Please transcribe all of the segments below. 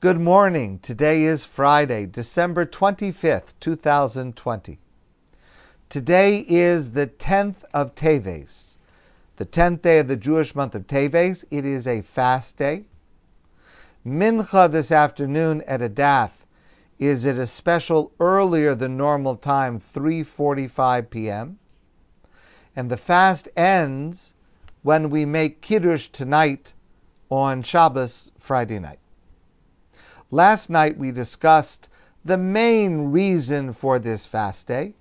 Good morning. Today is Friday, December 25th, 2020. Today is the 10th of Teves, the 10th day of the Jewish month of Teves. It is a fast day. Mincha this afternoon at Adath is at a special earlier than normal time, 3:45 p.m. And the fast ends when we make Kiddush tonight on Shabbos Friday night. Last night we discussed the main reason for this fast day.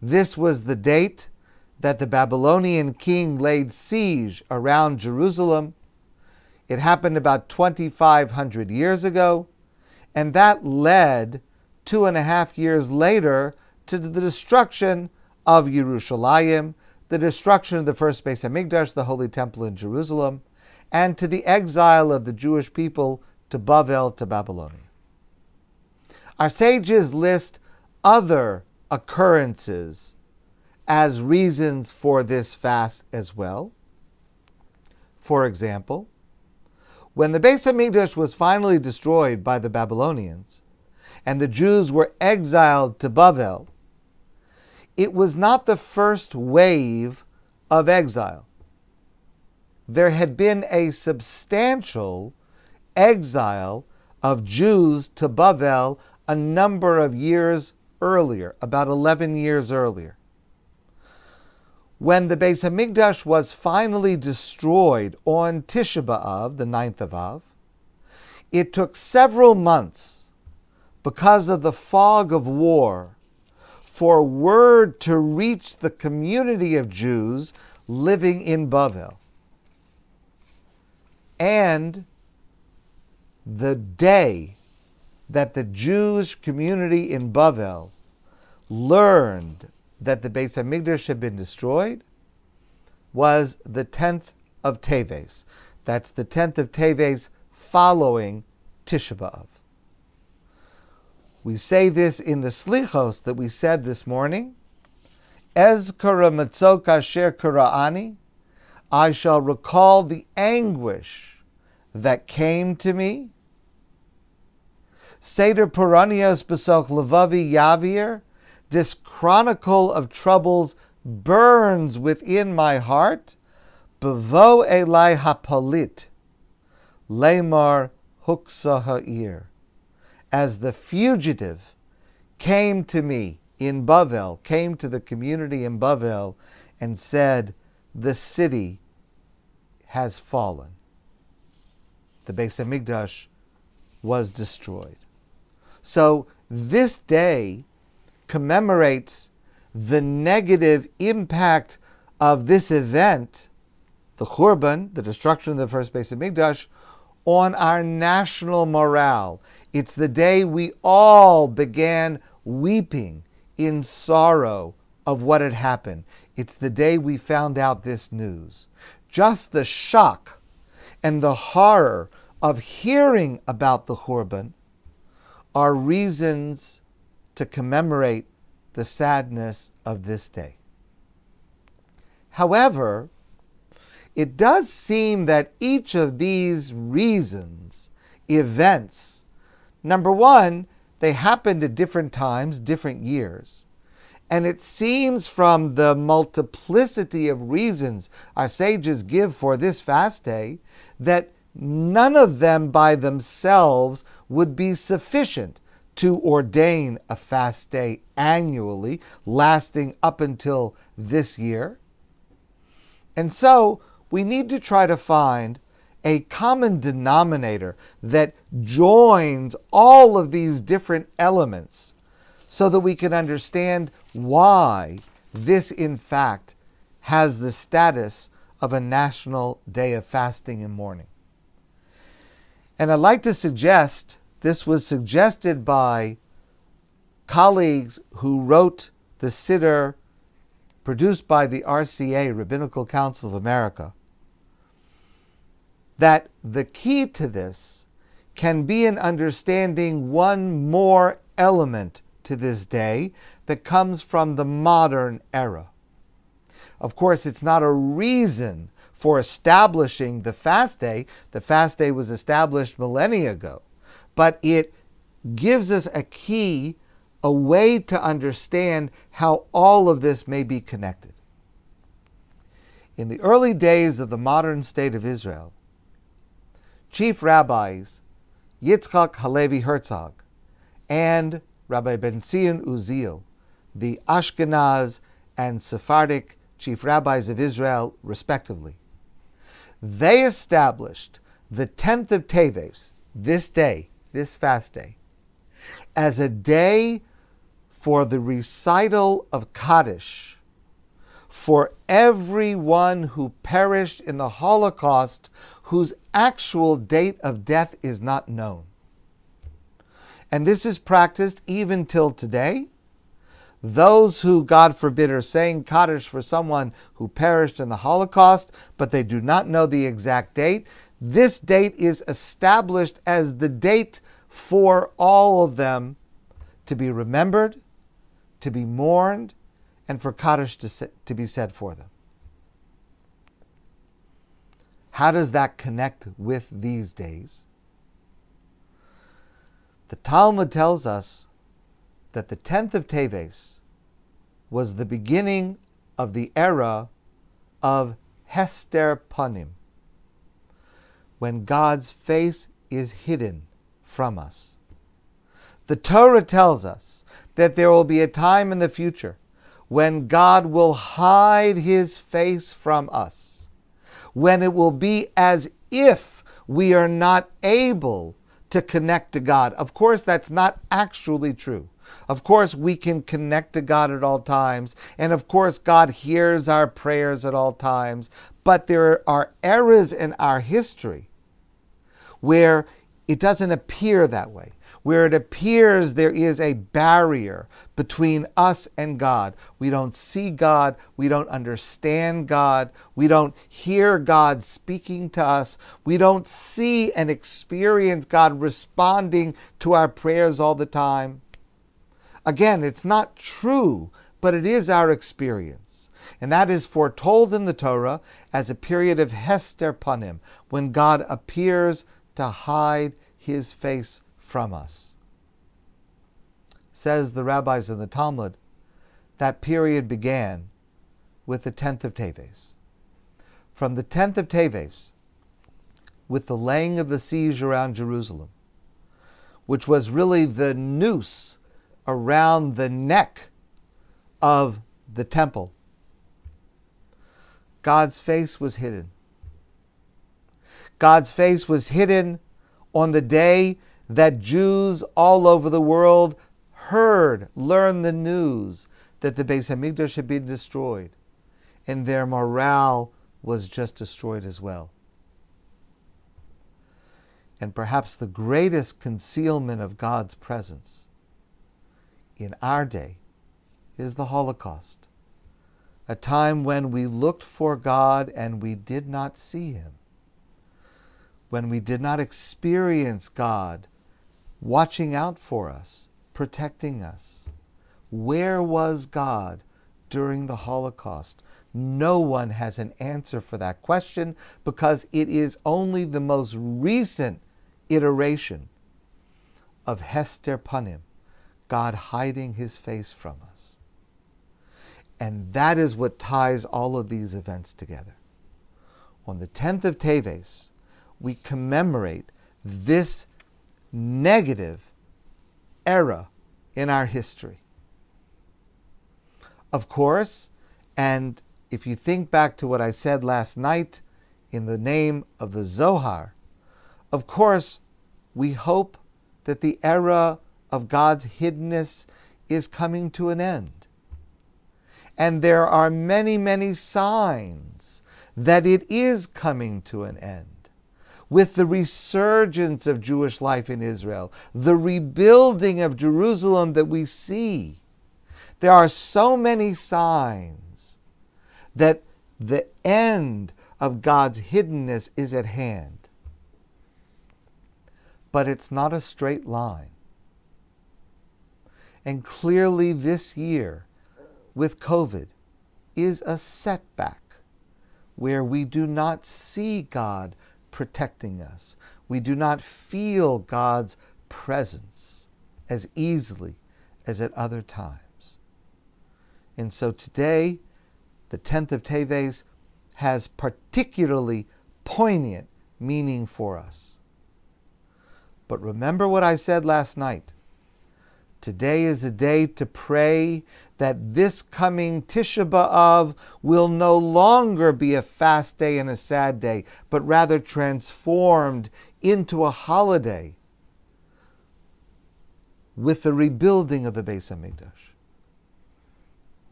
This was the date that the Babylonian king laid siege around Jerusalem. It happened about 2,500 years ago, and that led two and a half years later to the destruction of Yerushalayim, the destruction of the first Beis Hamikdash, the Holy Temple in Jerusalem, and to the exile of the Jewish people to Bavel, to Babylonia. Our sages list other occurrences as reasons for this fast as well. For example, when the Beis Hamikdash was finally destroyed by the Babylonians and the Jews were exiled to Bavel, it was not the first wave of exile. There had been a substantial exile of Jews to Bavel a number of years earlier, about 11 years earlier. When the Beis Hamikdash was finally destroyed on Tisha B'Av, the ninth of Av, it took several months because of the fog of war for word to reach the community of Jews living in Bavel. And the day that the Jewish community in Bavel learned that the Beis Hamikdash had been destroyed was the 10th of Teves. That's the 10th of Teves following Tisha B'Av. We say this in the Slichos that we said this morning. Ez kara matzok asher karaani, I shall recall the anguish that came to me Seder Puranios Besoch Levavi Yavir, this chronicle of troubles burns within my heart. Bevo Elai Hapalit, Lemar Huksa. As the fugitive came to me in Bavel, came to the community in Bavel, and said, The city has fallen. The Beis Hamikdash was destroyed. So this day commemorates the negative impact of this event, the Churban, the destruction of the first Beis Hamikdash, on our national morale. It's the day we all began weeping in sorrow of what had happened. It's the day we found out this news. Just the shock and the horror of hearing about the Churban are reasons to commemorate the sadness of this day. However, it does seem that each of these reasons, events, number one, they happened at different times, different years. And it seems from the multiplicity of reasons our sages give for this fast day that none of them by themselves would be sufficient to ordain a fast day annually, lasting up until this year. And so we need to try to find a common denominator that joins all of these different elements so that we can understand why this, in fact, has the status of a national day of fasting and mourning. And I'd like to suggest this was suggested by colleagues who wrote the Siddur produced by the RCA, Rabbinical Council of America, that the key to this can be in understanding one more element to this day that comes from the modern era. Of course, it's not a reason for establishing the fast day. The fast day was established millennia ago. but it gives us a key, a way to understand how all of this may be connected. In the early days of the modern state of Israel, chief rabbis Yitzchak Halevi Herzog and Rabbi Ben Zion Uziel, the Ashkenaz and Sephardic chief rabbis of Israel, respectively. They established the 10th of Teves, this day, this fast day, as a day for the recital of Kaddish for everyone who perished in the Holocaust whose actual date of death is not known. And this is practiced even till today. Those who, God forbid, are saying Kaddish for someone who perished in the Holocaust, but they do not know the exact date, this date is established as the date for all of them to be remembered, to be mourned, and for Kaddish to, to be said for them. How does that connect with these days? The Talmud tells us that the 10th of Teves was the beginning of the era of Hester Panim, when God's face is hidden from us. The Torah tells us that there will be a time in the future when God will hide his face from us, when it will be as if we are not able to connect to God. Of course, that's not actually true. Of course, we can connect to God at all times, and of course, God hears our prayers at all times. But there are eras in our history where it doesn't appear that way where it appears there is a barrier between us and God. We don't see God, we don't understand God, we don't hear God speaking to us, we don't see and experience God responding to our prayers all the time. Again, it's not true, but it is our experience. And that is foretold in the Torah as a period of Hester Panim, when God appears to hide his face from us. Says the rabbis in the Talmud, that period began with the 10th of Teves. From the 10th of Teves, with the laying of the siege around Jerusalem, which was really the noose around the neck of the temple, God's face was hidden. God's face was hidden on the day that Jews all over the world heard, learned the news that the Beis Hamikdash had been destroyed, and their morale was just destroyed as well. And perhaps the greatest concealment of God's presence in our day is the Holocaust, a time when we looked for God and we did not see Him, when we did not experience God watching out for us, protecting us. Where was God during the Holocaust? No one has an answer for that question because it is only the most recent iteration of Hester Panim, God hiding his face from us. And that is what ties all of these events together. On the 10th of Teves, we commemorate this negative era in our history. Of course, and if you think back to what I said last night in the name of the Zohar, of course, we hope that the era of God's hiddenness is coming to an end. And there are many, many signs that it is coming to an end with the resurgence of Jewish life in Israel, the rebuilding of Jerusalem that we see. There are so many signs that the end of God's hiddenness is at hand. But it's not a straight line. And clearly, this year with COVID is a setback where we do not see God protecting us. We do not feel God's presence as easily as at other times. And so today, the 10th of Teves has particularly poignant meaning for us. But remember what I said last night. Today is a day to pray that this coming Tisha B'Av will no longer be a fast day and a sad day, but rather transformed into a holiday with the rebuilding of the Beis Hamikdash.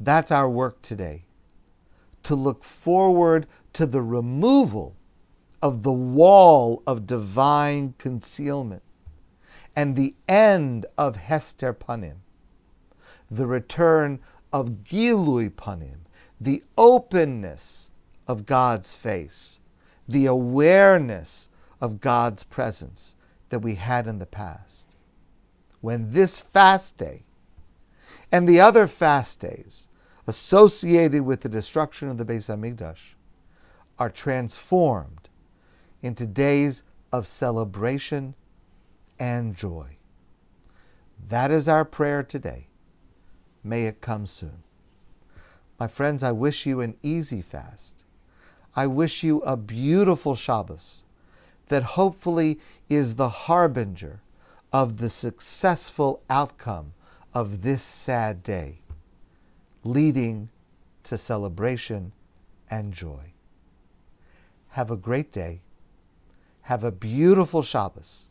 That's our work today. To look forward to the removal of the wall of divine concealment and the end of Hester Panim, the return of Gilui Panim, the openness of God's face, the awareness of God's presence that we had in the past. When this fast day and the other fast days associated with the destruction of the Beis Hamikdash are transformed into days of celebration and joy. That is our prayer today. May it come soon. My friends, I wish you an easy fast. I wish you a beautiful Shabbos that hopefully is the harbinger of the successful outcome of this sad day, leading to celebration and joy. Have a great day. Have a beautiful Shabbos.